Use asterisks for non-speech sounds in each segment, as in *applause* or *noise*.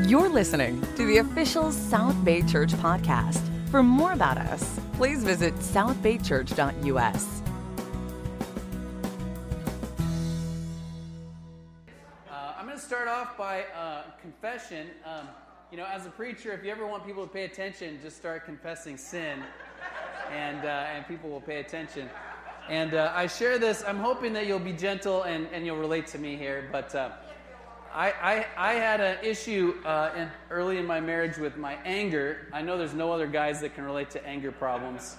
You're listening to the official South Bay Church podcast. For more about us, please visit southbaychurch.us. Uh, I'm going to start off by uh, confession. Um, you know, as a preacher, if you ever want people to pay attention, just start confessing sin, and uh, and people will pay attention. And uh, I share this. I'm hoping that you'll be gentle and, and you'll relate to me here. But uh, I, I, I had an issue uh, in, early in my marriage with my anger. I know there's no other guys that can relate to anger problems.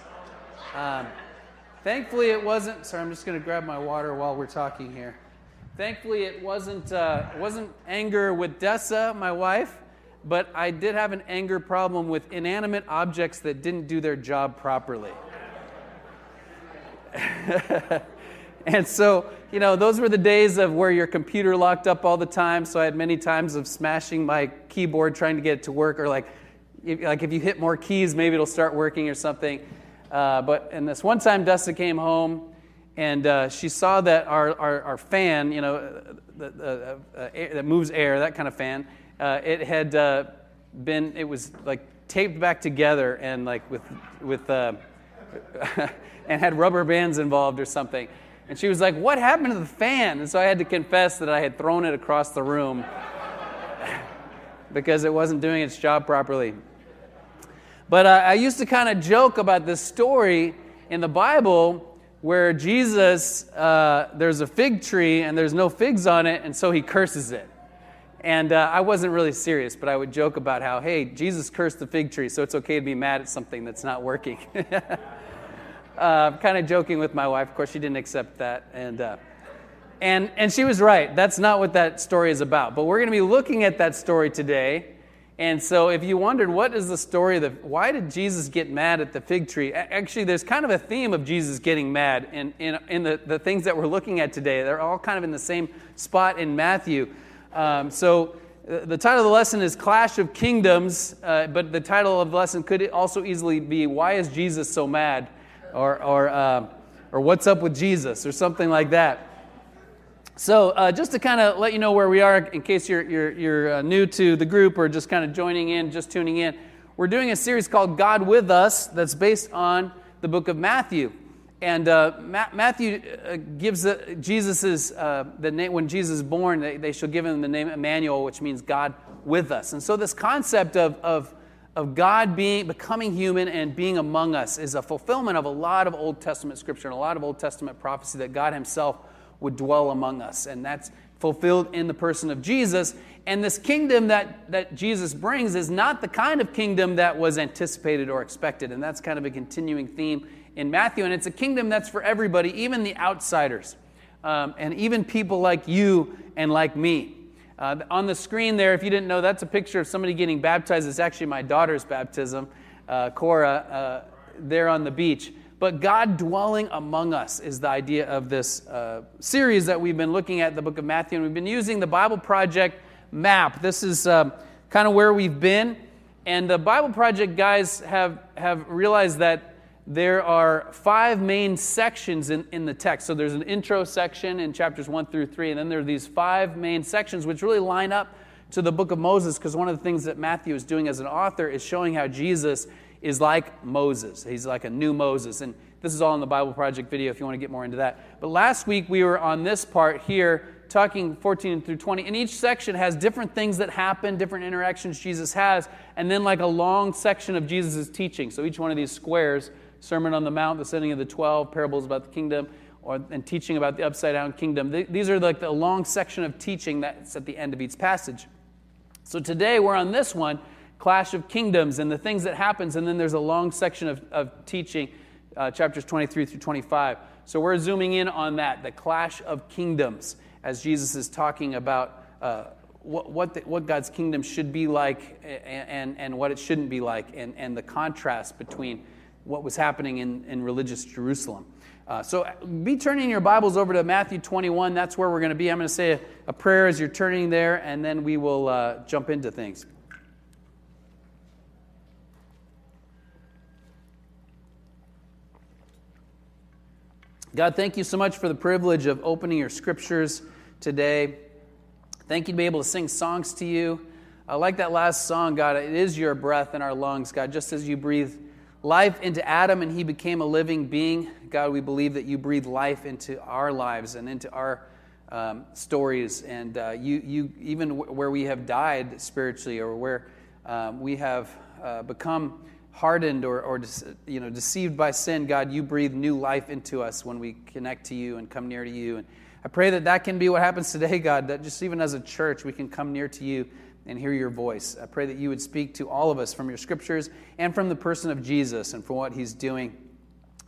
Um, thankfully, it wasn't. Sorry, I'm just going to grab my water while we're talking here. Thankfully, it wasn't uh, wasn't anger with Dessa, my wife, but I did have an anger problem with inanimate objects that didn't do their job properly. *laughs* and so, you know, those were the days of where your computer locked up all the time. So I had many times of smashing my keyboard trying to get it to work, or like, if, like if you hit more keys, maybe it'll start working or something. Uh, but and this one time, Dessa came home, and uh, she saw that our, our, our fan, you know, the, the, uh, air, that moves air, that kind of fan, uh, it had uh, been, it was like taped back together and like with with. Uh, *laughs* and had rubber bands involved or something. And she was like, What happened to the fan? And so I had to confess that I had thrown it across the room *laughs* because it wasn't doing its job properly. But uh, I used to kind of joke about this story in the Bible where Jesus, uh, there's a fig tree and there's no figs on it, and so he curses it. And uh, I wasn't really serious, but I would joke about how, hey, Jesus cursed the fig tree, so it's okay to be mad at something that's not working. *laughs* uh, kind of joking with my wife. Of course, she didn't accept that. And, uh, and, and she was right. That's not what that story is about. But we're going to be looking at that story today. And so, if you wondered what is the story of the, why did Jesus get mad at the fig tree? Actually, there's kind of a theme of Jesus getting mad in, in, in the, the things that we're looking at today. They're all kind of in the same spot in Matthew. Um, so, uh, the title of the lesson is Clash of Kingdoms, uh, but the title of the lesson could also easily be Why is Jesus so mad? Or, or, uh, or What's Up with Jesus, or something like that. So, uh, just to kind of let you know where we are, in case you're, you're, you're uh, new to the group or just kind of joining in, just tuning in, we're doing a series called God with Us that's based on the book of Matthew. And uh, Ma- Matthew uh, gives uh, the name when Jesus is born, they, they shall give him the name Emmanuel, which means God with us. And so, this concept of, of of God being becoming human and being among us is a fulfillment of a lot of Old Testament scripture and a lot of Old Testament prophecy that God Himself would dwell among us. And that's fulfilled in the person of Jesus. And this kingdom that, that Jesus brings is not the kind of kingdom that was anticipated or expected. And that's kind of a continuing theme in Matthew. And it's a kingdom that's for everybody, even the outsiders, um, and even people like you and like me. Uh, on the screen there, if you didn't know, that's a picture of somebody getting baptized. It's actually my daughter's baptism, uh, Cora, uh, there on the beach. But God dwelling among us is the idea of this uh, series that we've been looking at, the book of Matthew. And we've been using the Bible Project map. This is um, kind of where we've been. And the Bible Project guys have, have realized that there are five main sections in, in the text. So there's an intro section in chapters one through three, and then there are these five main sections which really line up to the book of Moses, because one of the things that Matthew is doing as an author is showing how Jesus is like Moses. He's like a new Moses. And this is all in the Bible Project video if you want to get more into that. But last week we were on this part here talking 14 through 20 and each section has different things that happen different interactions jesus has and then like a long section of jesus' teaching so each one of these squares Sermon on the Mount, the sending of the 12, parables about the kingdom, or, and teaching about the upside down kingdom. These are like the long section of teaching that's at the end of each passage. So today we're on this one, Clash of Kingdoms, and the things that happens, and then there's a long section of, of teaching, uh, chapters 23 through 25. So we're zooming in on that, the Clash of Kingdoms, as Jesus is talking about uh, what, what, the, what, God's kingdom should be like and, and, and what it shouldn't be like, and, and the contrast between what was happening in, in religious Jerusalem. Uh, so be turning your Bibles over to Matthew 21. That's where we're going to be. I'm going to say a, a, prayer as you're turning there, and then we will uh, jump into things. God, thank you so much for the privilege of opening your scriptures today. Thank you to be able to sing songs to you. I like that last song, God, it is your breath in our lungs, God, just as you breathed life into Adam and he became a living being. God, we believe that you breathe life into our lives and into our um, stories. And uh, you, you, even w- where we have died spiritually or where um, we have uh, become hardened or, or you know, deceived by sin, God, you breathe new life into us when we connect to you and come near to you. And I pray that that can be what happens today, God, that just even as a church, we can come near to you and hear your voice. I pray that you would speak to all of us from your scriptures and from the person of Jesus and from what he's doing.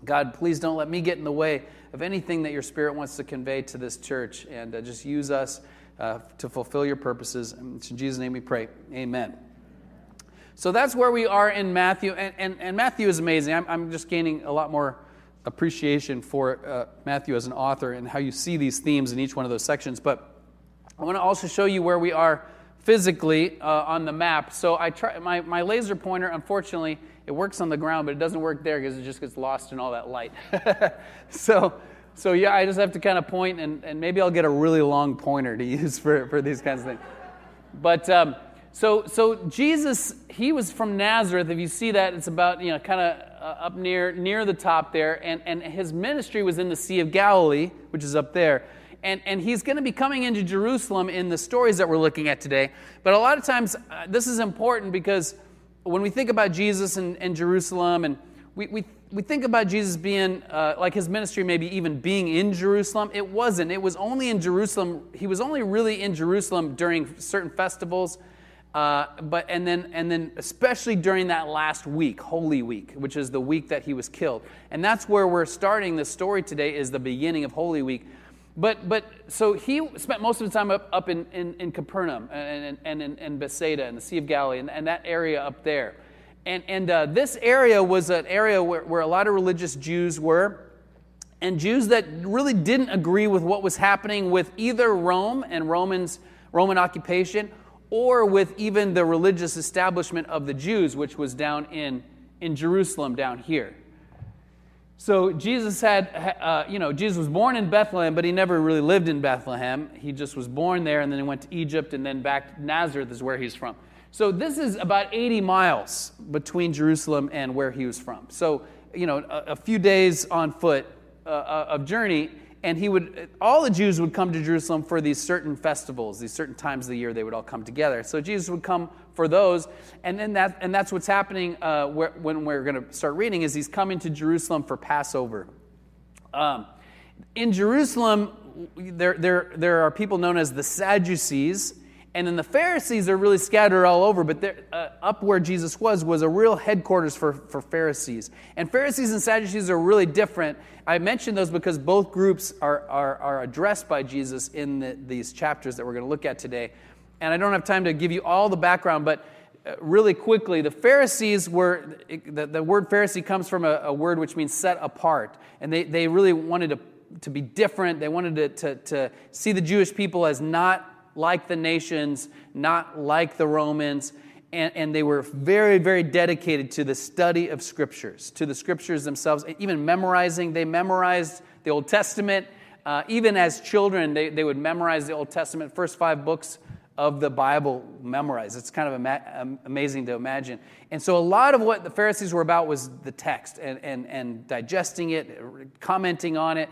God, please don't let me get in the way of anything that your spirit wants to convey to this church and uh, just use us uh, to fulfill your purposes. In Jesus' name we pray. Amen. So that's where we are in Matthew. And, and, and Matthew is amazing. I'm, I'm just gaining a lot more appreciation for uh, Matthew as an author and how you see these themes in each one of those sections. But I want to also show you where we are physically uh, on the map. So I try my, my laser pointer, unfortunately, it works on the ground, but it doesn't work there because it just gets lost in all that light. *laughs* so, so yeah, I just have to kind of point, and, and maybe I'll get a really long pointer to *laughs* use for, for these kinds of things. But um, so, so Jesus, he was from Nazareth. If you see that, it's about you know kind of uh, up near near the top there, and and his ministry was in the Sea of Galilee, which is up there and, and he's going to be coming into Jerusalem in the stories that we're looking at today. But a lot of times, uh, this is important because when we think about Jesus and, and Jerusalem, and we, we, we think about Jesus being, uh, like his ministry maybe even being in Jerusalem, it wasn't. It was only in Jerusalem. He was only really in Jerusalem during certain festivals. Uh, but and then and then especially during that last week, Holy Week, which is the week that he was killed, and that's where we're starting the story today. Is the beginning of Holy Week, but, but so he spent most of his time up, up in, in, in Capernaum and, and, and in Bethsaida and the Sea of Galilee and, and that area up there. And, and uh, this area was an area where, where a lot of religious Jews were, and Jews that really didn't agree with what was happening with either Rome and Romans, Roman occupation, or with even the religious establishment of the Jews, which was down in, in Jerusalem, down here. So Jesus had, uh, you know, Jesus was born in Bethlehem, but he never really lived in Bethlehem. He just was born there, and then he went to Egypt, and then back to Nazareth is where he's from. So this is about 80 miles between Jerusalem and where he was from. So, you know, a, a few days on foot uh, uh of journey, and he would all the jews would come to jerusalem for these certain festivals these certain times of the year they would all come together so jesus would come for those and then that and that's what's happening uh, when we're going to start reading is he's coming to jerusalem for passover um, in jerusalem there, there, there are people known as the sadducees and then the Pharisees are really scattered all over, but uh, up where Jesus was was a real headquarters for, for Pharisees. And Pharisees and Sadducees are really different. I mention those because both groups are, are, are addressed by Jesus in the, these chapters that we're going to look at today. And I don't have time to give you all the background, but uh, really quickly, the Pharisees were, the, the word Pharisee comes from a, a, word which means set apart. And they, they really wanted to, to be different. They wanted to, to, to see the Jewish people as not like the nations, not like the Romans. And, and, they were very, very dedicated to the study of scriptures, to the scriptures themselves, even memorizing. They memorized the Old Testament. Uh, even as children, they, they would memorize the Old Testament, first five books of the Bible memorized. It's kind of ama- amazing to imagine. And so, a lot of what the Pharisees were about was the text and, and, and digesting it, commenting on it,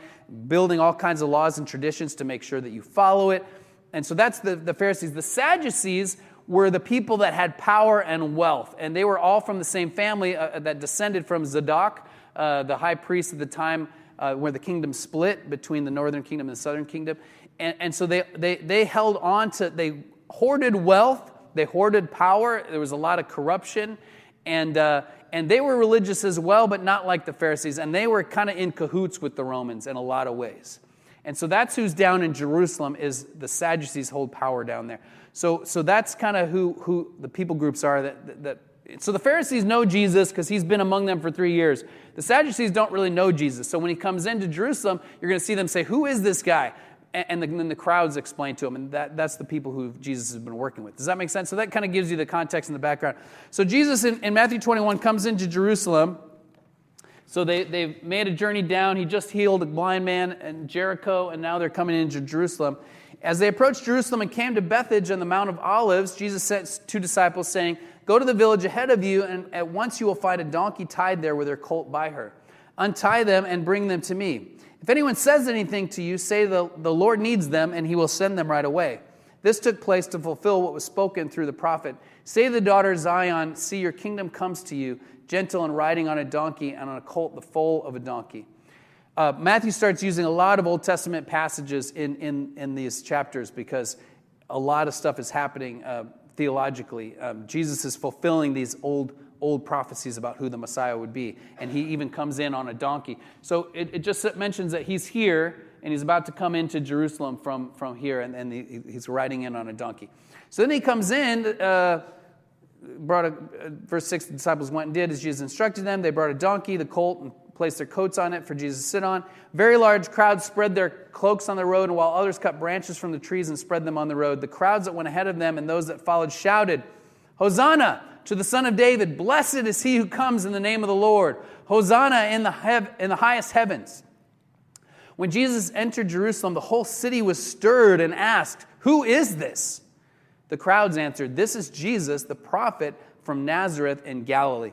building all kinds of laws and traditions to make sure that you follow it. And so that's the, the Pharisees. The Sadducees were the people that had power and wealth, and they were all from the same family uh, that descended from Zadok, uh, the high priest at the time uh, where the kingdom split between the northern kingdom and the southern kingdom. And, and so they, they, they held on to, they hoarded wealth, they hoarded power, there was a lot of corruption, and, uh, and they were religious as well, but not like the Pharisees, and they were kind of in cahoots with the Romans in a lot of ways. And so that's who's down in Jerusalem is the Sadducees hold power down there. So, so that's kind of who, who the people groups are that, that, that so the Pharisees know Jesus because he's been among them for three years. The Sadducees don't really know Jesus. So when he comes into Jerusalem, you're going to see them say, Who is this guy? And, then the crowds explain to him. And that, that's the people who Jesus has been working with. Does that make sense? So that kind of gives you the context and the background. So Jesus in, in Matthew 21 comes into Jerusalem. So they, they've made a journey down. He just healed a blind man in Jericho, and now they're coming into Jerusalem. As they approached Jerusalem and came to Bethphage on the Mount of Olives, Jesus sent two disciples, saying, Go to the village ahead of you, and at once you will find a donkey tied there with her colt by her. Untie them and bring them to me. If anyone says anything to you, say the, the Lord needs them, and he will send them right away. This took place to fulfill what was spoken through the prophet. Say the daughter Zion, See, your kingdom comes to you, gentle and riding on a donkey, and on a colt, the foal of a donkey. Uh, Matthew starts using a lot of Old Testament passages in, in, in these chapters because a lot of stuff is happening uh, theologically. Um, Jesus is fulfilling these old, old prophecies about who the Messiah would be, and he even comes in on a donkey. So it, it just mentions that he's here and he's about to come into Jerusalem from, from here, and, and he, he's riding in on a donkey. So then he comes in. Uh, brought a verse 6 the disciples went and did as jesus instructed them they brought a donkey the colt and placed their coats on it for Jesus to sit on. Very large crowds spread their cloaks on the road, and while others cut branches from the trees and spread them on the road, the crowds that went ahead of them and those that followed shouted, Hosanna to the Son of David! Blessed is he who comes in the name of the Lord! Hosanna in the, hev- in the highest heavens! When Jesus entered Jerusalem, the whole city was stirred and asked, Who is this? The crowds answered, This is Jesus, the prophet from Nazareth in Galilee.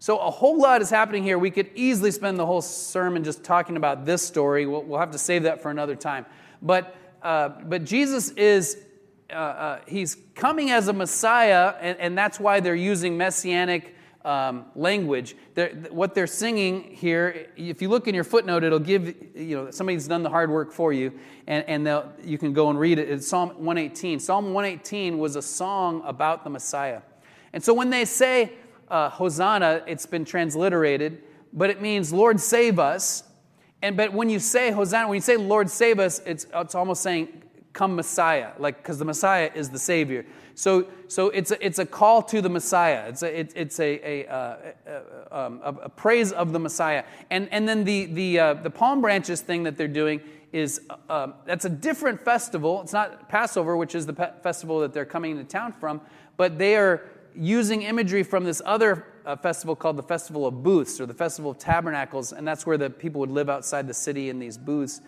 So, a whole lot is happening here. We could easily spend the whole sermon just talking about this story. We'll, we'll have to save that for another time. But, uh, but Jesus is, uh, uh, he's coming as a Messiah, and, and, that's why they're using messianic um, language. They're, what they're singing here, if you look in your footnote, it'll give, you know, somebody's done the hard work for you, and, and you can go and read it. It's Psalm 118. Psalm 118 was a song about the Messiah. And so when they say, uh, Hosanna, it's been transliterated, but it means Lord save us. And but when you say Hosanna, when you say Lord save us, it's, it's almost saying come Messiah, like because the Messiah is the Savior. So, so it's, a, it's a call to the Messiah. It's a, it, it's a, a, uh, a, um, a, a, praise of the Messiah. And, and then the, the, uh, the palm branches thing that they're doing is uh, that's a different festival. It's not Passover, which is the pe- festival that they're coming into town from, but they are using imagery from this other uh, festival called the Festival of Booths or the Festival of Tabernacles, and that's where the people would live outside the city in these booths.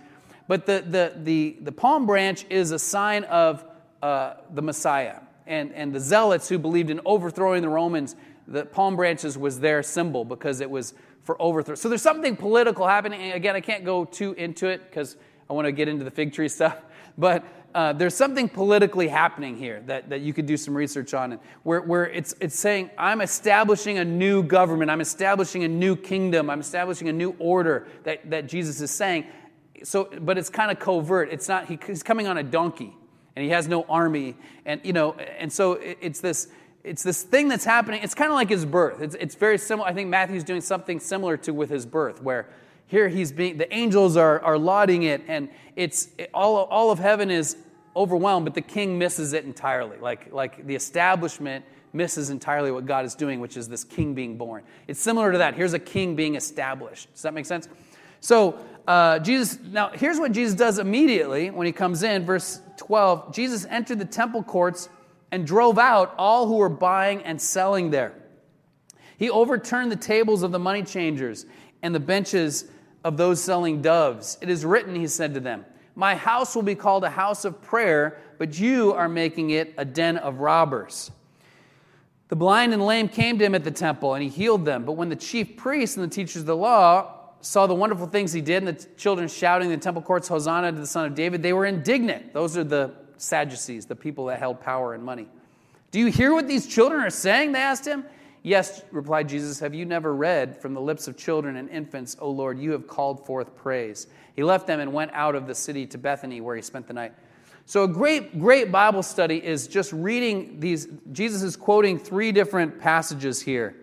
But the, the, the, the palm branch is a sign of uh, the Messiah. And, and the zealots who believed in overthrowing the Romans, the palm branches was their symbol because it was for overthrow. So there's something political happening. Again, I can't go too into it because I want to get into the fig tree *laughs* stuff. But uh, there's something politically happening here that, that you could do some research on, where, where it's, it's saying, I'm establishing a new government, I'm establishing a new kingdom, I'm establishing a new order that, that Jesus is saying. So, but it's kind of covert. It's not, he, he's coming on a donkey and he has no army. And, you know, and so it, it's this, it's this thing that's happening. It's kind of like his birth. It's, it's very similar. I think Matthew's doing something similar to with his birth, where here he's being, the angels are, are lauding it, and it's it, all, all of heaven is overwhelmed, but the king misses it entirely. Like, like the establishment misses entirely what God is doing, which is this king being born. It's similar to that. Here's a king being established. Does that make sense? So, uh, Jesus, now here's what Jesus does immediately when he comes in, verse 12. Jesus entered the temple courts and drove out all who were buying and selling there. He overturned the tables of the money changers and the benches of those selling doves. It is written, he said to them, My house will be called a house of prayer, but you are making it a den of robbers. The blind and lame came to him at the temple, and he healed them. But when the chief priests and the teachers of the law saw the wonderful things he did, and the children shouting in the temple courts, Hosanna to the Son of David, they were indignant. Those are the Sadducees, the people that held power and money. Do you hear what these children are saying? They asked him. Yes, replied Jesus, have you never read from the lips of children and infants, O Lord, you have called forth praise? He left them and went out of the city to Bethany, where he spent the night. So, a great, great Bible study is just reading these. Jesus is quoting three different passages here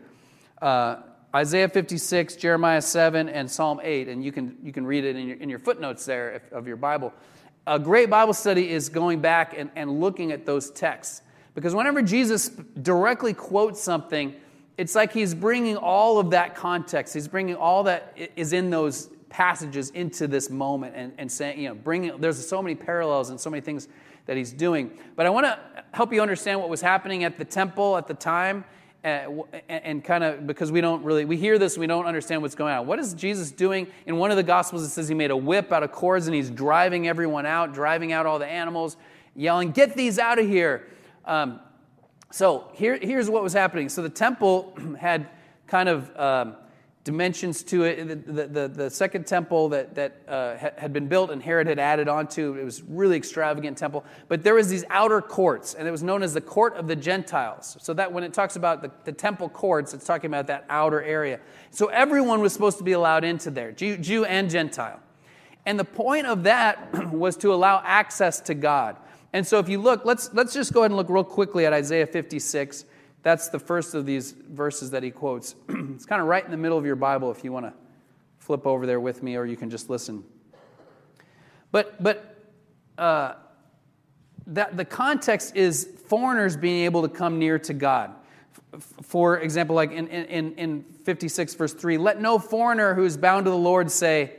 uh, Isaiah 56, Jeremiah 7, and Psalm 8. And you can, you can read it in your, in your footnotes there if, of your Bible. A great Bible study is going back and, and looking at those texts. Because whenever Jesus directly quotes something, it's like he's bringing all of that context, he's bringing all that is in those passages into this moment and, and saying, you know, bringing, there's so many parallels and so many things that he's doing. But I want to help you understand what was happening at the temple at the time and, and kind of because we don't really we hear this we don't understand what's going on. What is jesus doing? In one of the gospels it says he made a whip out of cords and he's driving everyone out driving out all the animals yelling get these out of here. Um, so here, here's what was happening. So the temple *clears throat* had kind of um, dimensions to it. The, the, the second temple that, that uh, had been built and Herod had added onto, it was really extravagant temple. But there was these outer courts, and it was known as the court of the Gentiles. So that when it talks about the, the temple courts, it's talking about that outer area. So everyone was supposed to be allowed into there, Jew, Jew and Gentile. And the point of that *clears throat* was to allow access to God. And so if you look, let's, let's just go ahead and look real quickly at Isaiah 56. That's the first of these verses that he quotes. *clears throat* it's kind of right in the middle of your Bible if you want to flip over there with me, or you can just listen. But, but uh, that, the context is foreigners being able to come near to God. For example, like in, in, in 56, verse 3, let no foreigner who is bound to the Lord say,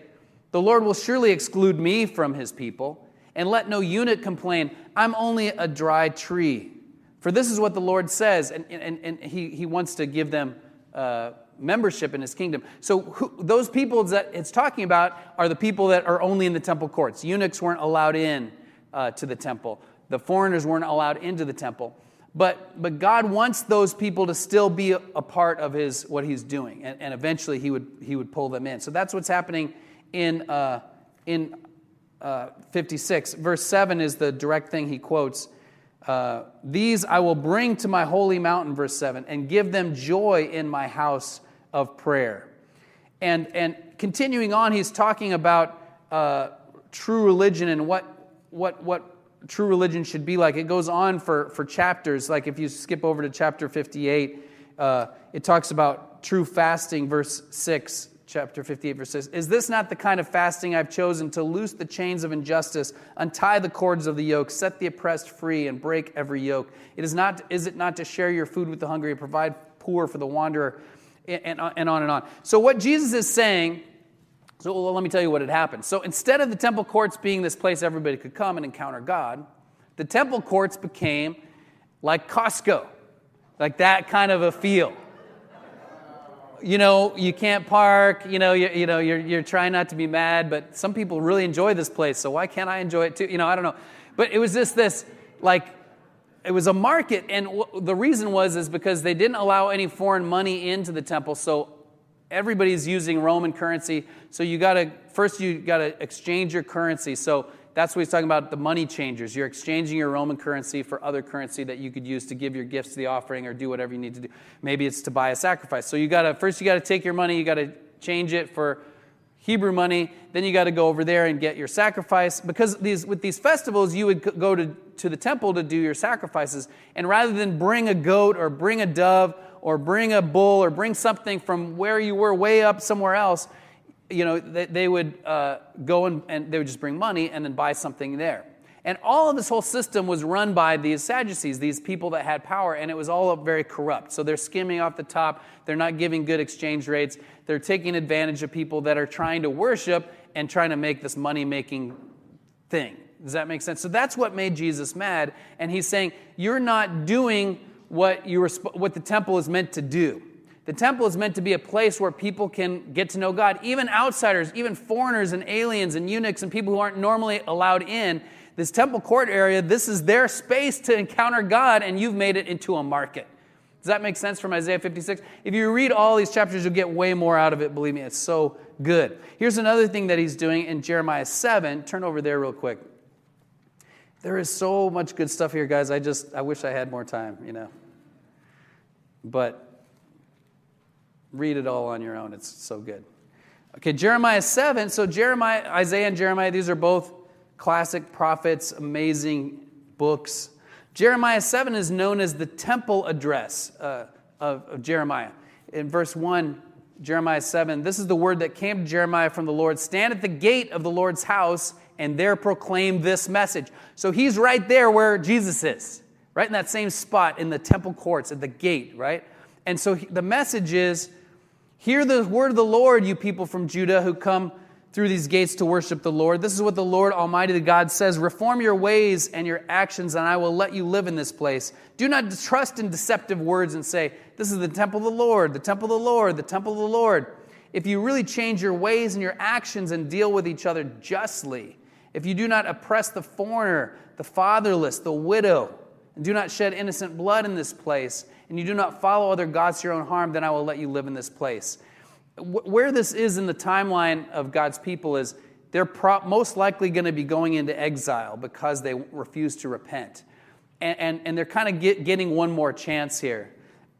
The Lord will surely exclude me from his people. And let no eunuch complain, I'm only a dry tree. For this is what the Lord says, and, and, and he, he wants to give them uh, membership in his kingdom. So, who, those people that it's talking about are the people that are only in the temple courts. Eunuchs weren't allowed in uh, to the temple, the foreigners weren't allowed into the temple. But, but God wants those people to still be a, a part of his, what he's doing, and, and, eventually he would, he would pull them in. So that's what's happening in, uh, in uh, 56. Verse 7 is the direct thing he quotes. Uh, These I will bring to my holy mountain, verse 7, and give them joy in my house of prayer. And, and continuing on, he's talking about uh, true religion and what, what, what true religion should be like. It goes on for, for chapters. Like if you skip over to chapter 58, uh, it talks about true fasting, verse 6 chapter 58, verse 6. Is this not the kind of fasting I've chosen to loose the chains of injustice, untie the cords of the yoke, set the oppressed free, and break every yoke? It is, not, is it not to share your food with the hungry, provide poor for the wanderer, and, and, and on and on? So, what Jesus is saying, so well, let me tell you what had happened. So, instead of the temple courts being this place everybody could come and encounter God, the temple courts became like Costco, like that kind of a feel you know, you can't park, you know, you, you know, you're, you're trying not to be mad, but some people really enjoy this place, so why can't I enjoy it too? You know, I don't know. But it was just this, like, it was a market, and w- the reason was is because they didn't allow any foreign money into the temple, so everybody's using Roman currency. So you got to first you got to exchange your currency. So that's what he's talking about the money changers. You're exchanging your Roman currency for other currency that you could use to give your gifts to the offering or do whatever you need to do. Maybe it's to buy a sacrifice. So you got to first you got to take your money, you got to change it for Hebrew money, then you got to go over there and get your sacrifice because these with these festivals you would go to to the temple to do your sacrifices and rather than bring a goat or bring a dove or bring a bull or bring something from where you were way up somewhere else, you know, they, they would uh, go and, and they would just bring money and then buy something there. And all of this whole system was run by these Sadducees, these people that had power, and it was all very corrupt. So they're skimming off the top. They're not giving good exchange rates. They're taking advantage of people that are trying to worship and trying to make this money making thing. Does that make sense? So that's what made Jesus mad. And he's saying, You're not doing what, you were, what the temple is meant to do. The temple is meant to be a place where people can get to know God, even outsiders, even foreigners and aliens and eunuchs and people who aren't normally allowed in. This temple court area, this is their space to encounter God, and you've made it into a market. Does that make sense from Isaiah 56? If you read all these chapters, you'll get way more out of it. Believe me, it's so good. Here's another thing that he's doing in Jeremiah 7. Turn over there real quick. There is so much good stuff here, guys. I just, I wish I had more time, you know. But Read it all on your own. It's so good. Okay, Jeremiah 7. So, Jeremiah, Isaiah, and Jeremiah, these are both classic prophets, amazing books. Jeremiah 7 is known as the temple address uh, of, of Jeremiah. In verse 1, Jeremiah 7, this is the word that came to Jeremiah from the Lord Stand at the gate of the Lord's house and there proclaim this message. So he's right there where Jesus is, right in that same spot in the temple courts at the gate, right? And so the message is Hear the word of the Lord, you people from Judah who come through these gates to worship the Lord. This is what the Lord Almighty God says Reform your ways and your actions, and I will let you live in this place. Do not trust in deceptive words and say, This is the temple of the Lord, the temple of the Lord, the temple of the Lord. If you really change your ways and your actions and deal with each other justly, if you do not oppress the foreigner, the fatherless, the widow, do not shed innocent blood in this place, and you do not follow other gods to your own harm, then I will let you live in this place. Where this is in the timeline of God's people is they're pro- most likely going to be going into exile because they refuse to repent. And, and, and they're kind of get, getting one more chance here.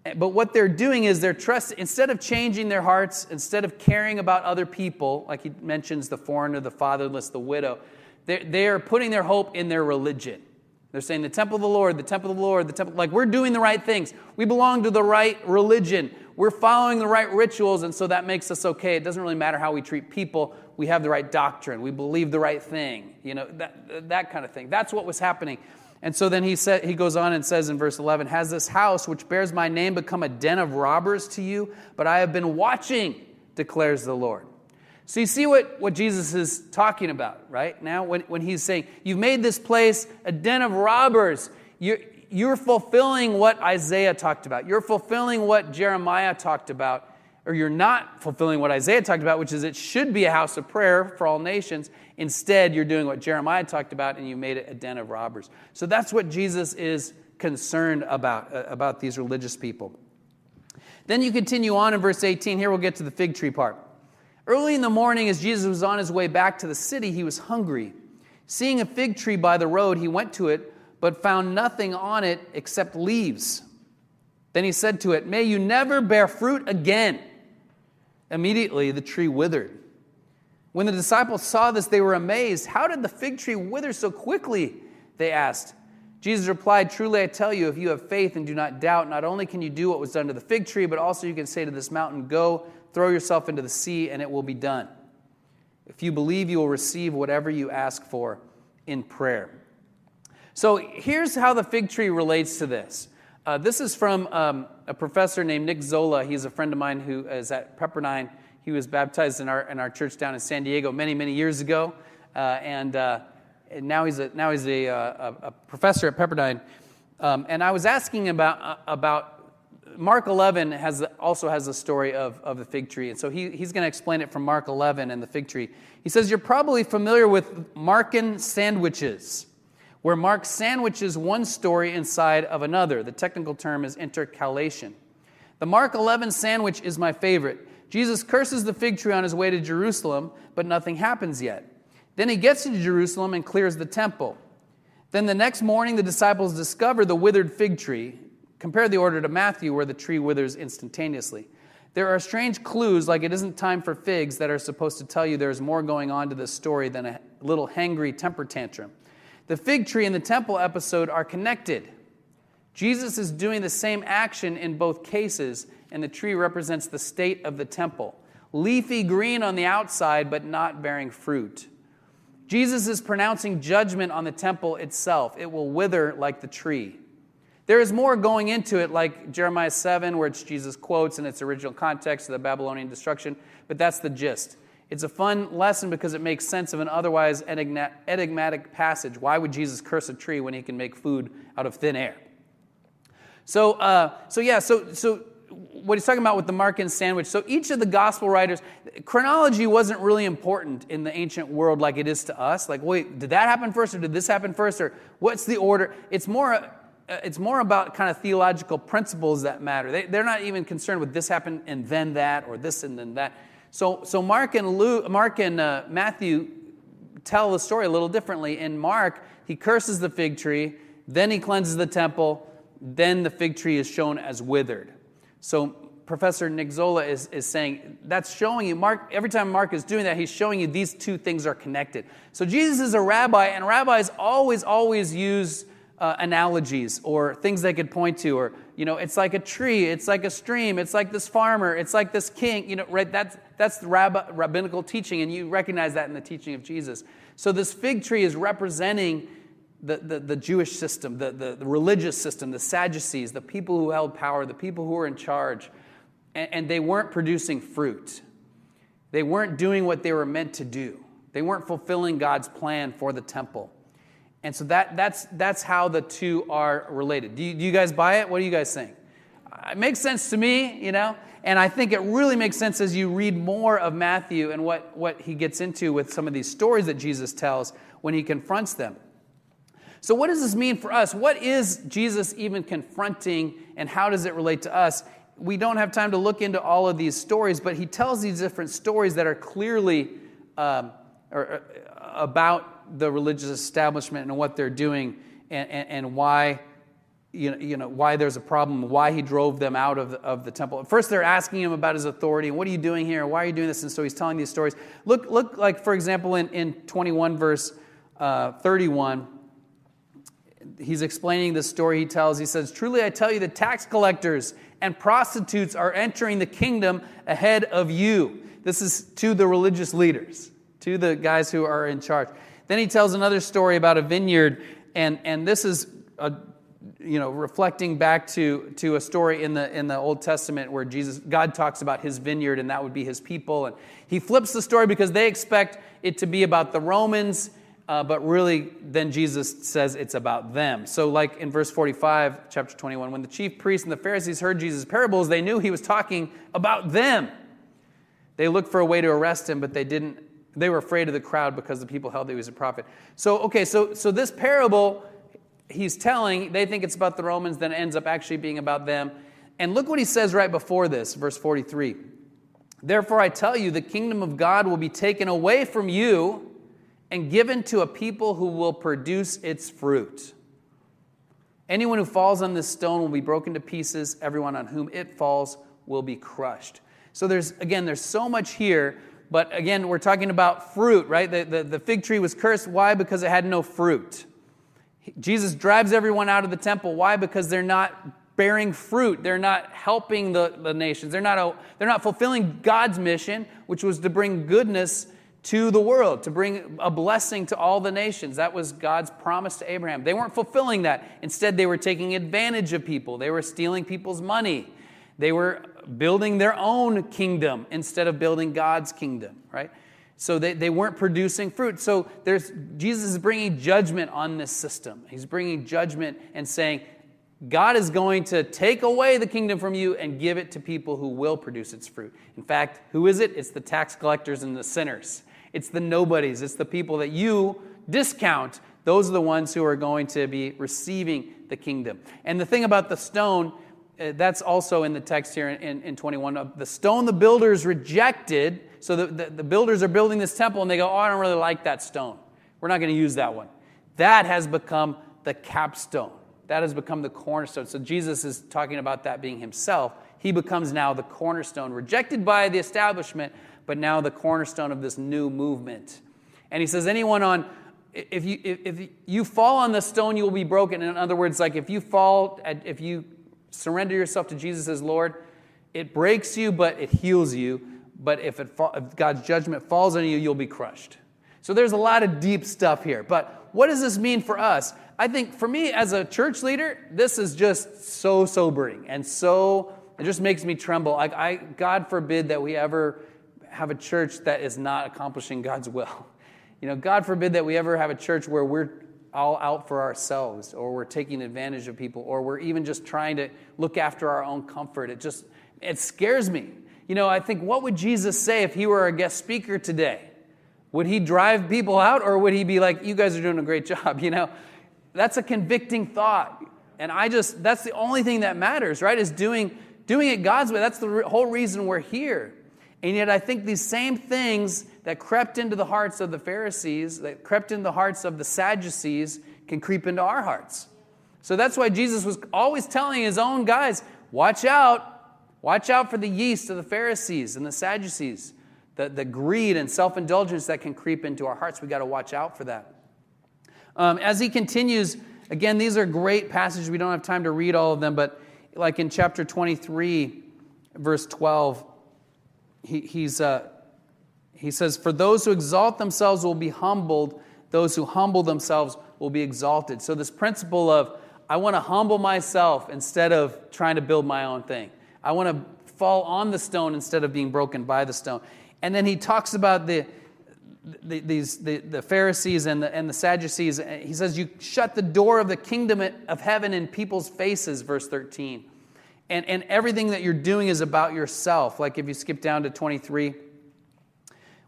Eh, but what they're doing is they're trusting, instead of changing their hearts, instead of caring about other people, like he mentions the foreigner, the fatherless, the widow, they're, they're putting their hope in their religion. They're saying the temple of the Lord, the temple of the Lord, the temple, like we're doing the right things. We belong to the right religion. We're following the right rituals, and so that makes us okay. It doesn't really matter how we treat people. We have the right doctrine. We believe the right thing. You know, that, that kind of thing. That's what was happening. And so then he, said, he goes on and says in verse 11, Has this house, which bears my name, become a den of robbers to you? But I have been watching, declares the Lord. So you see what, what Jesus is talking about, right? Now, when, when he's saying, You've made this place a den of robbers. You're, you're fulfilling what Isaiah talked about. You're fulfilling what Jeremiah talked about, or you're not fulfilling what Isaiah talked about, which is it should be a house of prayer for all nations. Instead, you're doing what Jeremiah talked about, and you made it a den of robbers. So that's what Jesus is concerned about, uh, about these religious people. Then you continue on in verse 18. Here we'll get to the fig tree part. Early in the morning, as Jesus was on his way back to the city, he was hungry. Seeing a fig tree by the road, he went to it but found nothing on it except leaves. Then he said to it, May you never bear fruit again. Immediately the tree withered. When the disciples saw this, they were amazed. How did the fig tree wither so quickly? They asked. Jesus replied, Truly I tell you, if you have faith and do not doubt, not only can you do what was done to the fig tree, but also you can say to this mountain, Go, throw yourself into the sea, and it will be done. If you believe, you will receive whatever you ask for in prayer. So here's how the fig tree relates to this. Uh, this is from um, a professor named Nick Zola. He's a friend of mine who is at Pepperdine. He was baptized in our, in our church down in San Diego many, many years ago. Uh, and, uh, and, now he's, a, now he's a, uh, a, a professor at Pepperdine. Um, and I was asking about, uh, about Mark 11 has, also has a story of, of the fig tree. And so he, he's going to explain it from Mark 11 and the fig tree. He says, You're probably familiar with Markan sandwiches where Mark sandwiches one story inside of another. The technical term is intercalation. The Mark 11 sandwich is my favorite. Jesus curses the fig tree on his way to Jerusalem, but nothing happens yet. Then he gets to Jerusalem and clears the temple. Then the next morning, the disciples discover the withered fig tree. Compare the order to Matthew, where the tree withers instantaneously. There are strange clues, like it isn't time for figs, that are supposed to tell you there's more going on to this story than a little hangry temper tantrum. The fig tree and the temple episode are connected. Jesus is doing the same action in both cases, and the tree represents the state of the temple leafy green on the outside, but not bearing fruit. Jesus is pronouncing judgment on the temple itself. It will wither like the tree. There is more going into it, like Jeremiah 7, where it's Jesus quotes in its original context of the Babylonian destruction, but that's the gist. It's a fun lesson because it makes sense of an otherwise enigmatic passage. Why would Jesus curse a tree when he can make food out of thin air? So, uh, so yeah, so, so what he's talking about with the Markan sandwich. So each of the gospel writers, chronology wasn't really important in the ancient world like it is to us. Like, wait, did that happen first or did this happen first or what's the order? It's more, it's more about kind of theological principles that matter. They, they're not even concerned with this happened and then that or this and then that. So, so Mark and Luke, Mark and uh, Matthew tell the story a little differently. In Mark, he curses the fig tree, then he cleanses the temple, then the fig tree is shown as withered. So Professor Nick Zola is, is saying that's showing you, Mark, every time Mark is doing that, he's showing you these two things are connected. So Jesus is a rabbi, and rabbis always, always use uh, analogies or things they could point to, or you know, it's like a tree, it's like a stream, it's like this farmer, it's like this king. You know, right? That's that's the rabbi, rabbinical teaching, and you recognize that in the teaching of Jesus. So this fig tree is representing the, the, the Jewish system, the, the, the, religious system, the Sadducees, the people who held power, the people who were in charge, and, and they weren't producing fruit. They weren't doing what they were meant to do. They weren't fulfilling God's plan for the temple. And so that, that's, that's how the two are related. Do you, do you guys buy it? What do you guys think? It makes sense to me, you know? And I think it really makes sense as you read more of Matthew and what, what he gets into with some of these stories that Jesus tells when he confronts them. So, what does this mean for us? What is Jesus even confronting, and how does it relate to us? We don't have time to look into all of these stories, but he tells these different stories that are clearly um, or, uh, about the religious establishment and what they're doing and, and, and why you know, you know, why there's a problem, why he drove them out of the, of the temple. First, they're asking him about his authority and what are you doing here? Why are you doing this? And so he's telling these stories. Look, look like, for example, in, in 21, verse uh, 31, he's explaining the story he tells. He says, Truly I tell you, the tax collectors and prostitutes are entering the kingdom ahead of you. This is to the religious leaders, to the guys who are in charge. Then he tells another story about a vineyard, and, and this is a you know, reflecting back to, to a story in the, in the Old Testament where Jesus, God talks about his vineyard and that would be his people. And he flips the story because they expect it to be about the Romans, uh, but really then Jesus says it's about them. So, like in verse 45, chapter 21, when the chief priests and the Pharisees heard Jesus' parables, they knew he was talking about them. They looked for a way to arrest him, but they didn't. They were afraid of the crowd because the people held that he was a prophet. So, okay, so, so this parable he's telling, they think it's about the Romans, then it ends up actually being about them. And look what he says right before this, verse 43. Therefore, I tell you, the kingdom of God will be taken away from you and given to a people who will produce its fruit. Anyone who falls on this stone will be broken to pieces, everyone on whom it falls will be crushed. So there's, again, there's so much here, but again, we're talking about fruit, right? The, the, the fig tree was cursed. Why? Because it had no fruit. Jesus drives everyone out of the temple. Why? Because they're not bearing fruit. They're not helping the, the nations. They're not, a, they're not fulfilling God's mission, which was to bring goodness to the world, to bring a blessing to all the nations. That was God's promise to Abraham. They weren't fulfilling that. Instead, they were taking advantage of people, they were stealing people's money. They were building their own kingdom instead of building God's kingdom, right? So they, they weren't producing fruit. So there's, Jesus is bringing judgment on this system. He's bringing judgment and saying, God is going to take away the kingdom from you and give it to people who will produce its fruit. In fact, who is it? It's the tax collectors and the sinners. It's the nobodies. It's the people that you discount. Those are the ones who are going to be receiving the kingdom. And the thing about the stone, Uh, that's also in the text here in, in, in 21. The stone the builders rejected so the, the, the, builders are building this temple and they go, Oh, I don't really like that stone. We're not going to use that one. That has become the capstone. That has become the cornerstone. So Jesus is talking about that being himself. He becomes now the cornerstone, rejected by the establishment, but now the cornerstone of this new movement. And he says, Anyone on, if you, if you fall on the stone, you will be broken. In other words, like if you fall, if you surrender yourself to Jesus as Lord, it breaks you, but it heals you but if, it, if God's judgment falls on you, you'll be crushed. So there's a lot of deep stuff here. But what does this mean for us? I think for me as a church leader, this is just so sobering and so, it just makes me tremble. Like I, God forbid that we ever have a church that is not accomplishing God's will. You know, God forbid that we ever have a church where we're all out for ourselves or we're taking advantage of people or we're even just trying to look after our own comfort. It just, it scares me you know, I think what would Jesus say if he were a guest speaker today? Would he drive people out or would he be like, you guys are doing a great *laughs* job? You know, that's a convicting thought. And I just, that's the only thing that matters, right? Is doing, doing it God's way. That's the whole reason we're here. And yet, I think these same things that crept into the hearts of the Pharisees, that crept into the hearts of the Sadducees, can creep into our hearts. So that's why Jesus was always telling his own guys, watch out, Watch out for the yeast of the Pharisees and the Sadducees, the, the greed and self indulgence that can creep into our hearts. We got to watch out for that. Um, as he continues, again, these are great passages. We don't have time to read all of them, but like in chapter 23, verse 12, he, he's, uh, he says, For those who exalt themselves will be humbled, those who humble themselves will be exalted. So, this principle of, I want to humble myself instead of trying to build my own thing. I want to fall on the stone instead of being broken by the stone. And then he talks about the, the, these, the, the Pharisees and the, and the Sadducees. He says, You shut the door of the kingdom of heaven in people's faces, verse 13. And, and everything that you're doing is about yourself. Like if you skip down to 23.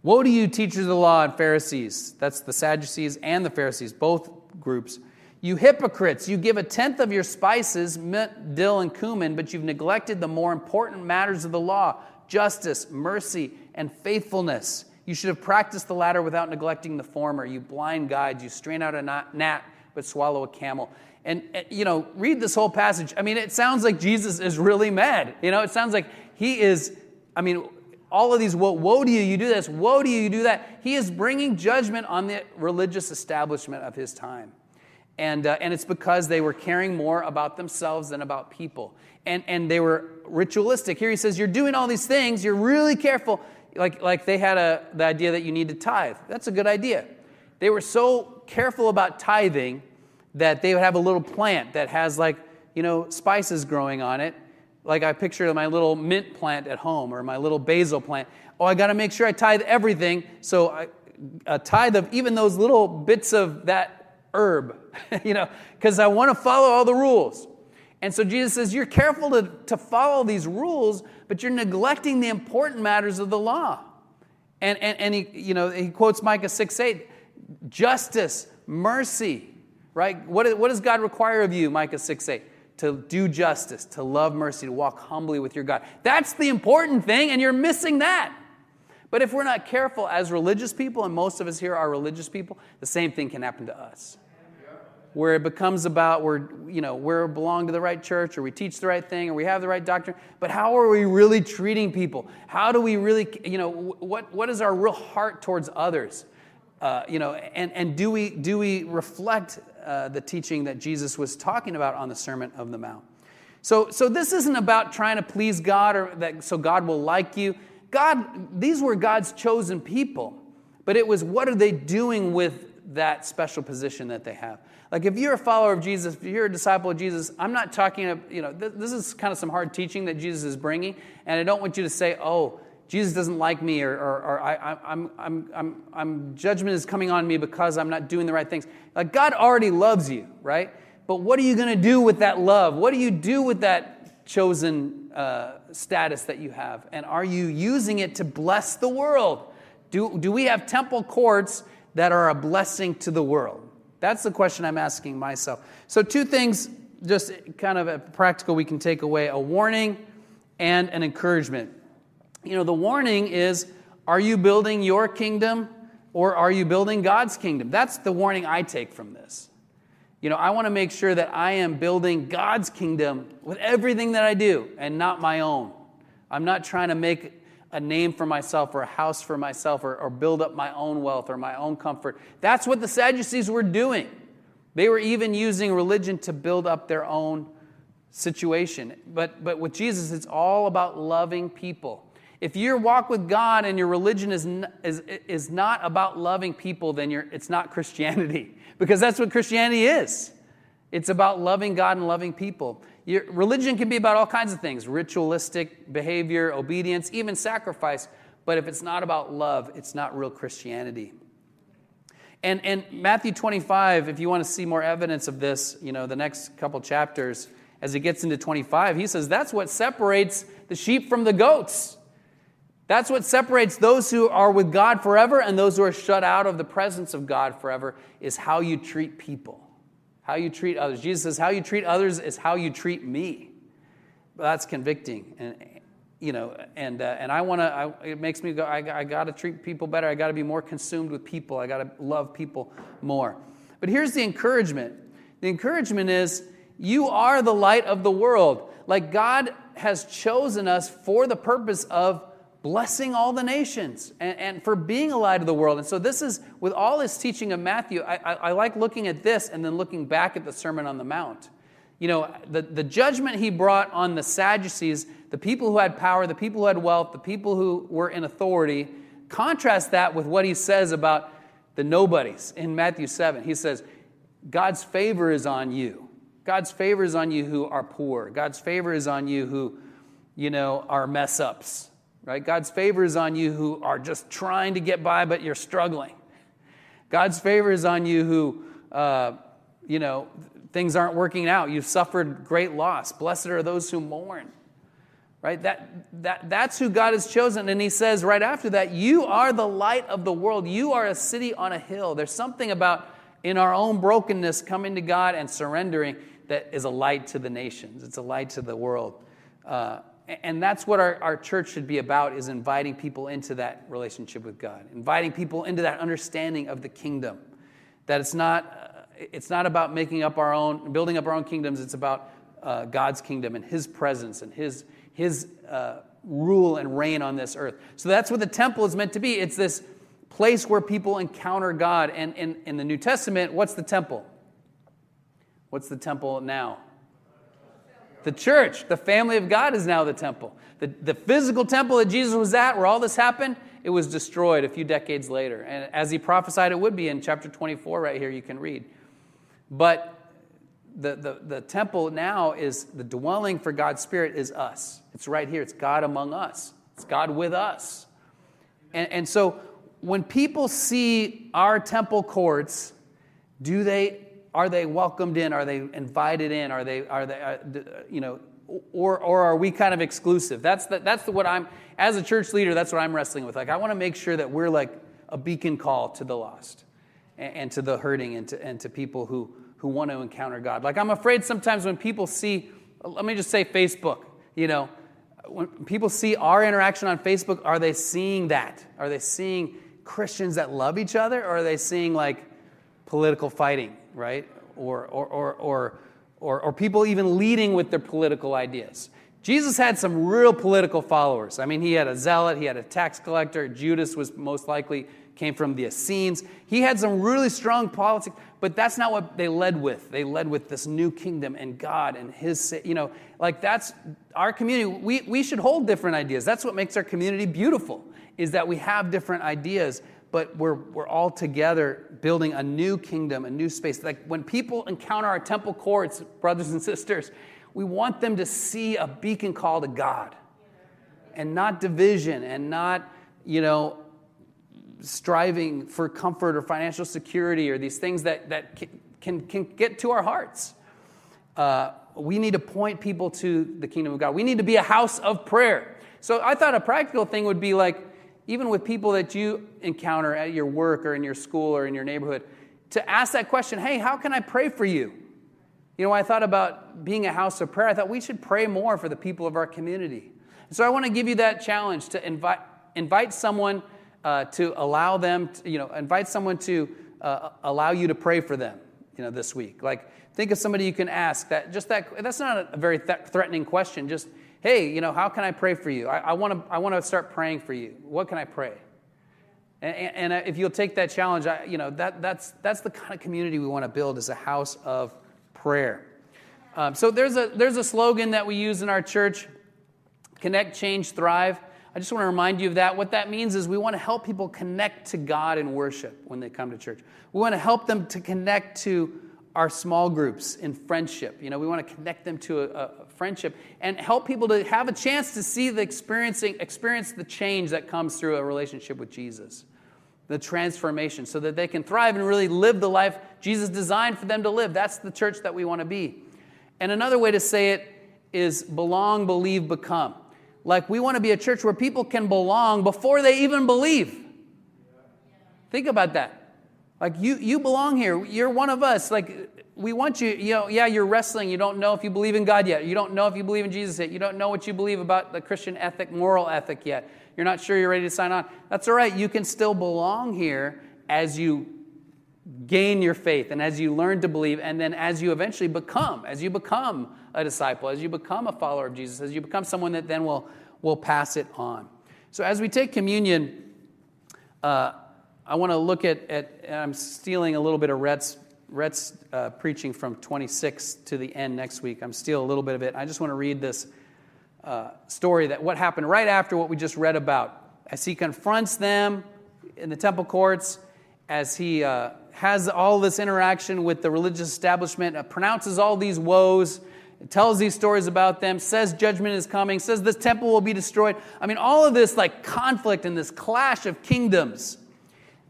Woe to you, teachers of the law and Pharisees. That's the Sadducees and the Pharisees, both groups. You hypocrites, you give a tenth of your spices, mint, dill, and cumin, but you've neglected the more important matters of the law justice, mercy, and faithfulness. You should have practiced the latter without neglecting the former. You blind guides, you strain out a gnat, but swallow a camel. And, eh, you know, read this whole passage. I mean, it sounds like Jesus is really mad. You know, it sounds like he is, I mean, all of these, woe, woe to you, you do this, woe to you, you do that. He is bringing judgment on the religious establishment of his time. And, uh, and it's because they were caring more about themselves than about people. And, and they were ritualistic. Here he says, You're doing all these things, you're really careful. Like, like they had a, the idea that you need to tithe. That's a good idea. They were so careful about tithing that they would have a little plant that has, like, you know, spices growing on it. Like I picture my little mint plant at home or my little basil plant. Oh, I got to make sure I tithe everything. So I, a tithe of even those little bits of that herb, *laughs* you know, because I want to follow all the rules. And so Jesus says, You're careful to, to follow these rules, but you're neglecting the important matters of the law. And, and, and he, you know, he quotes Micah 6 8, justice, mercy, right? What, what does God require of you, Micah 6 8? To do justice, to love mercy, to walk humbly with your God. That's the important thing, and you're missing that. But if we're not careful as religious people, and most of us here are religious people, the same thing can happen to us. Where it becomes about we're, you know, we belong to the right church, or we teach the right thing, or we have the right doctrine. But how are we really treating people? How do we really, you know, what, what is our real heart towards others? Uh, you know, and, and do we do we reflect uh, the teaching that Jesus was talking about on the Sermon of the Mount? So, so this isn't about trying to please God or that so God will like you. God, these were God's chosen people, but it was what are they doing with that special position that they have? Like if you're a follower of Jesus, if you're a disciple of Jesus, I'm not talking, you know, this is kind of some hard teaching that Jesus is bringing, and I don't want you to say, oh, Jesus doesn't like me, or, or, or I, I'm, I'm, I'm, I'm, judgment is coming on me because I'm not doing the right things. Like God already loves you, right? But what are you going to do with that love? What do you do with that chosen uh, status that you have? And are you using it to bless the world? Do, do we have temple courts that are a blessing to the world? That's the question I'm asking myself. So, two things, just kind of practical, we can take away a warning and an encouragement. You know, the warning is are you building your kingdom or are you building God's kingdom? That's the warning I take from this. You know, I want to make sure that I am building God's kingdom with everything that I do and not my own. I'm not trying to make a name for myself or a house for myself or, or build up my own wealth or my own comfort. That's what the Sadducees were doing. They were even using religion to build up their own situation. But, but with Jesus, it's all about loving people. If your walk with God and your religion is, is, is not about loving people, then you're, it's not Christianity *laughs* because that's what Christianity is. It's about loving God and loving people. Your, religion can be about all kinds of things ritualistic behavior, obedience, even sacrifice. But if it's not about love, it's not real Christianity. And, and Matthew 25, if you want to see more evidence of this, you know, the next couple chapters, as he gets into 25, he says that's what separates the sheep from the goats. That's what separates those who are with God forever and those who are shut out of the presence of God forever is how you treat people, how you treat others. Jesus says, How you treat others is how you treat me. that's convicting. And, you know, and, uh, and I want to, it makes me go, I, I got to treat people better. I got to be more consumed with people. I got to love people more. But here's the encouragement the encouragement is, you are the light of the world. Like God has chosen us for the purpose of blessing all the nations and, and, for being a light of the world. And so, this is with all this teaching of Matthew, I, I, I, like looking at this and then looking back at the Sermon on the Mount. You know, the, the judgment he brought on the Sadducees, the people who had power, the people who had wealth, the people who were in authority, contrast that with what he says about the nobodies in Matthew 7. He says, God's favor is on you. God's favor is on you who are poor. God's favor is on you who, you know, are mess ups right? God's favor is on you who are just trying to get by, but you're struggling. God's favor is on you who, uh, you know, things aren't working out. You've suffered great loss. Blessed are those who mourn. Right? That, that, that's who God has chosen. And he says right after that, You are the light of the world. You are a city on a hill. There's something about in our own brokenness coming to God and surrendering that is a light to the nations, it's a light to the world. Uh, and that's what our, our church should be about is inviting people into that relationship with god inviting people into that understanding of the kingdom. That it's not uh, it's not about making up our own building up our own kingdoms it's about uh, god's kingdom and his presence and his his uh, rule and reign on this earth. So that's what the temple is meant to be. It's this place where people encounter god. And in, in the new testament what's the temple? What's the temple now the church, the family of God, is now the temple. The, the physical temple that Jesus was at, where all this happened, it was destroyed a few decades later. And as he prophesied it would be in chapter 24, right here, you can read. But the, the, the temple now is the dwelling for God's Spirit is us. It's right here. It's God among us, it's God with us. And, and so when people see our temple courts, do they are they welcomed in? Are they invited in? Are they, are they, uh, you know, or, or are we kind of exclusive? That's, the, that's the, what I'm, as a church leader, that's what I'm wrestling with. Like, I want to make sure that we're like a beacon call to the lost and, and to the hurting and to, and to people who, who want to encounter God. Like, I'm afraid sometimes when people see, let me just say Facebook, you know, when people see our interaction on Facebook, are they seeing that? Are they seeing Christians that love each other, or are they seeing like political fighting? Right? Or, or, or, or, or, or people even leading with their political ideas. Jesus had some real political followers. I mean, he had a zealot, he had a tax collector. Judas was most likely came from the Essenes. He had some really strong politics, but that's not what they led with. They led with this new kingdom and God and His, you know, like that's our community. We, we should hold different ideas. That's what makes our community beautiful, is that we have different ideas, but we're, we're all together building a new kingdom, a new space. Like when people encounter our temple courts, brothers and sisters, we want them to see a beacon call to God and not division and not, you know, striving for comfort or financial security or these things that, that can, can get to our hearts. Uh, we need to point people to the kingdom of God. We need to be a house of prayer. So I thought a practical thing would be like, even with people that you encounter at your work or in your school or in your neighborhood, to ask that question hey, how can I pray for you? You know, I thought about being a house of prayer. I thought we should pray more for the people of our community. So I want to give you that challenge to invite, invite someone uh, to allow them, to, you know, invite someone to uh, allow you to pray for them, you know, this week. Like, think of somebody you can ask that, just that, that's not a very th- threatening question. Just, hey, you know, how can I pray for you? I, I want to start praying for you. What can I pray? And, and, and if you'll take that challenge, I, you know, that, that's, that's the kind of community we want to build as a house of prayer. Um, so there's a, there's a slogan that we use in our church, connect, change, thrive. I just want to remind you of that. What that means is we want to help people connect to God in worship when they come to church. We want to help them to connect to our small groups in friendship. You know, we want to connect them to a, a, friendship and help people to have a chance to see the experiencing experience the change that comes through a relationship with Jesus. The transformation so that they can thrive and really live the life Jesus designed for them to live. That's the church that we want to be. And another way to say it is belong, believe, become. Like we want to be a church where people can belong before they even believe. Think about that. Like you, you belong here. You're one of us. Like we want you, you know, yeah, you're wrestling. You don't know if you believe in God yet. You don't know if you believe in Jesus yet. You don't know what you believe about the Christian ethic, moral ethic yet. You're not sure you're ready to sign on. That's all right. You can still belong here as you gain your faith and as you learn to believe and then as you eventually become, as you become a disciple, as you become a follower of Jesus, as you become someone that then will, will pass it on. So as we take communion, uh, I want to look at, at, I'm stealing a little bit of Rhett's, Rhett's uh, preaching from 26 to the end next week. I'm stealing a little bit of it. I just want to read this uh, story that what happened right after what we just read about. As he confronts them in the temple courts, as he uh, has all this interaction with the religious establishment, uh, pronounces all these woes, tells these stories about them, says judgment is coming, says this temple will be destroyed. I mean, all of this like conflict and this clash of kingdoms.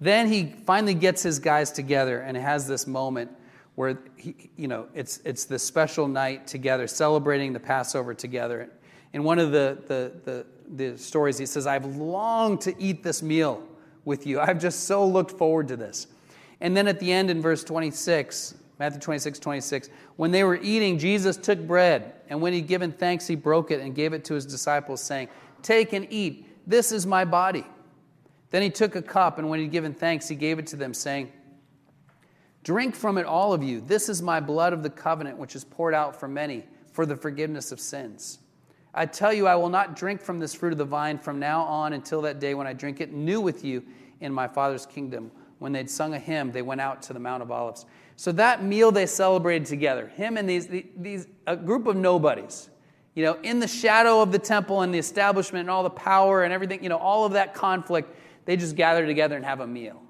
Then he finally gets his guys together and has this moment where he, you know it's it's this special night together, celebrating the Passover together. In one of the, the, the, the stories, he says, I've longed to eat this meal with you. I've just so looked forward to this. And then at the end in verse 26, Matthew 26, 26, when they were eating, Jesus took bread, and when he'd given thanks, he broke it and gave it to his disciples, saying, Take and eat. This is my body. Then he took a cup, and when he'd given thanks, he gave it to them, saying, Drink from it, all of you. This is my blood of the covenant, which is poured out for many for the forgiveness of sins. I tell you, I will not drink from this fruit of the vine from now on until that day when I drink it new with you in my Father's kingdom. When they'd sung a hymn, they went out to the Mount of Olives. So that meal they celebrated together, him and these, these a group of nobodies, you know, in the shadow of the temple and the establishment and all the power and everything, you know, all of that conflict, they just gather together and have a meal.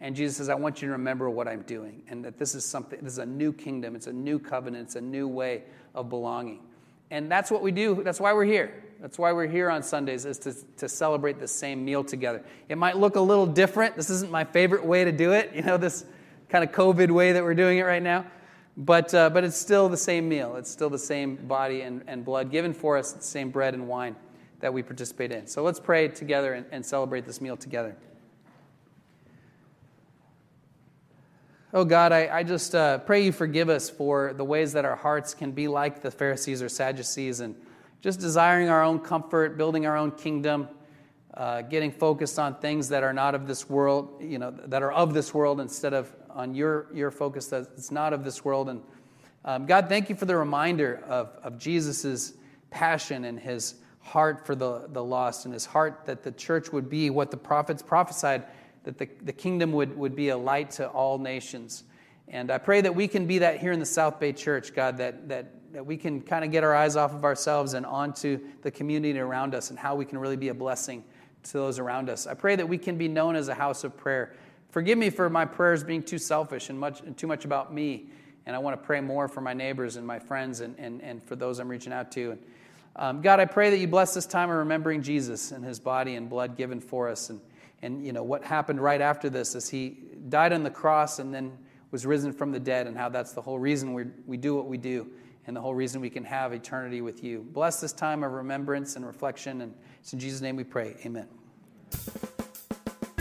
And Jesus says, I want you to remember what I'm doing and that this is something, this is a new kingdom, it's a new covenant, it's a new way of belonging. And that's what we do. That's why we're here. That's why we're here on Sundays, is to, to celebrate the same meal together. It might look a little different. This isn't my favorite way to do it, you know, this kind of COVID way that we're doing it right now. But, uh, but it's still the same meal. It's still the same body and, and blood given for us, the same bread and wine that we participate in. So let's pray together and, and celebrate this meal together. Oh God, I, I just uh, pray you forgive us for the ways that our hearts can be like the Pharisees or Sadducees and just desiring our own comfort, building our own kingdom, uh, getting focused on things that are not of this world, you know, that are of this world instead of on your, your focus that's not of this world. And um, God, thank you for the reminder of, of Jesus' passion and his heart for the, the lost and his heart that the church would be what the prophets prophesied that the, the kingdom would, would be a light to all nations. And I pray that we can be that here in the South Bay Church, God, that, that, that we can kind of get our eyes off of ourselves and onto the community around us and how we can really be a blessing to those around us. I pray that we can be known as a house of prayer. Forgive me for my prayers being too selfish and, much, and too much about me. And I want to pray more for my neighbors and my friends and, and, and for those I'm reaching out to. And, um, God, I pray that you bless this time of remembering Jesus and his body and blood given for us. And, and you know what happened right after this is he died on the cross and then was risen from the dead and how that's the whole reason we we do what we do and the whole reason we can have eternity with you. Bless this time of remembrance and reflection. And it's in jesus name we pray. Amen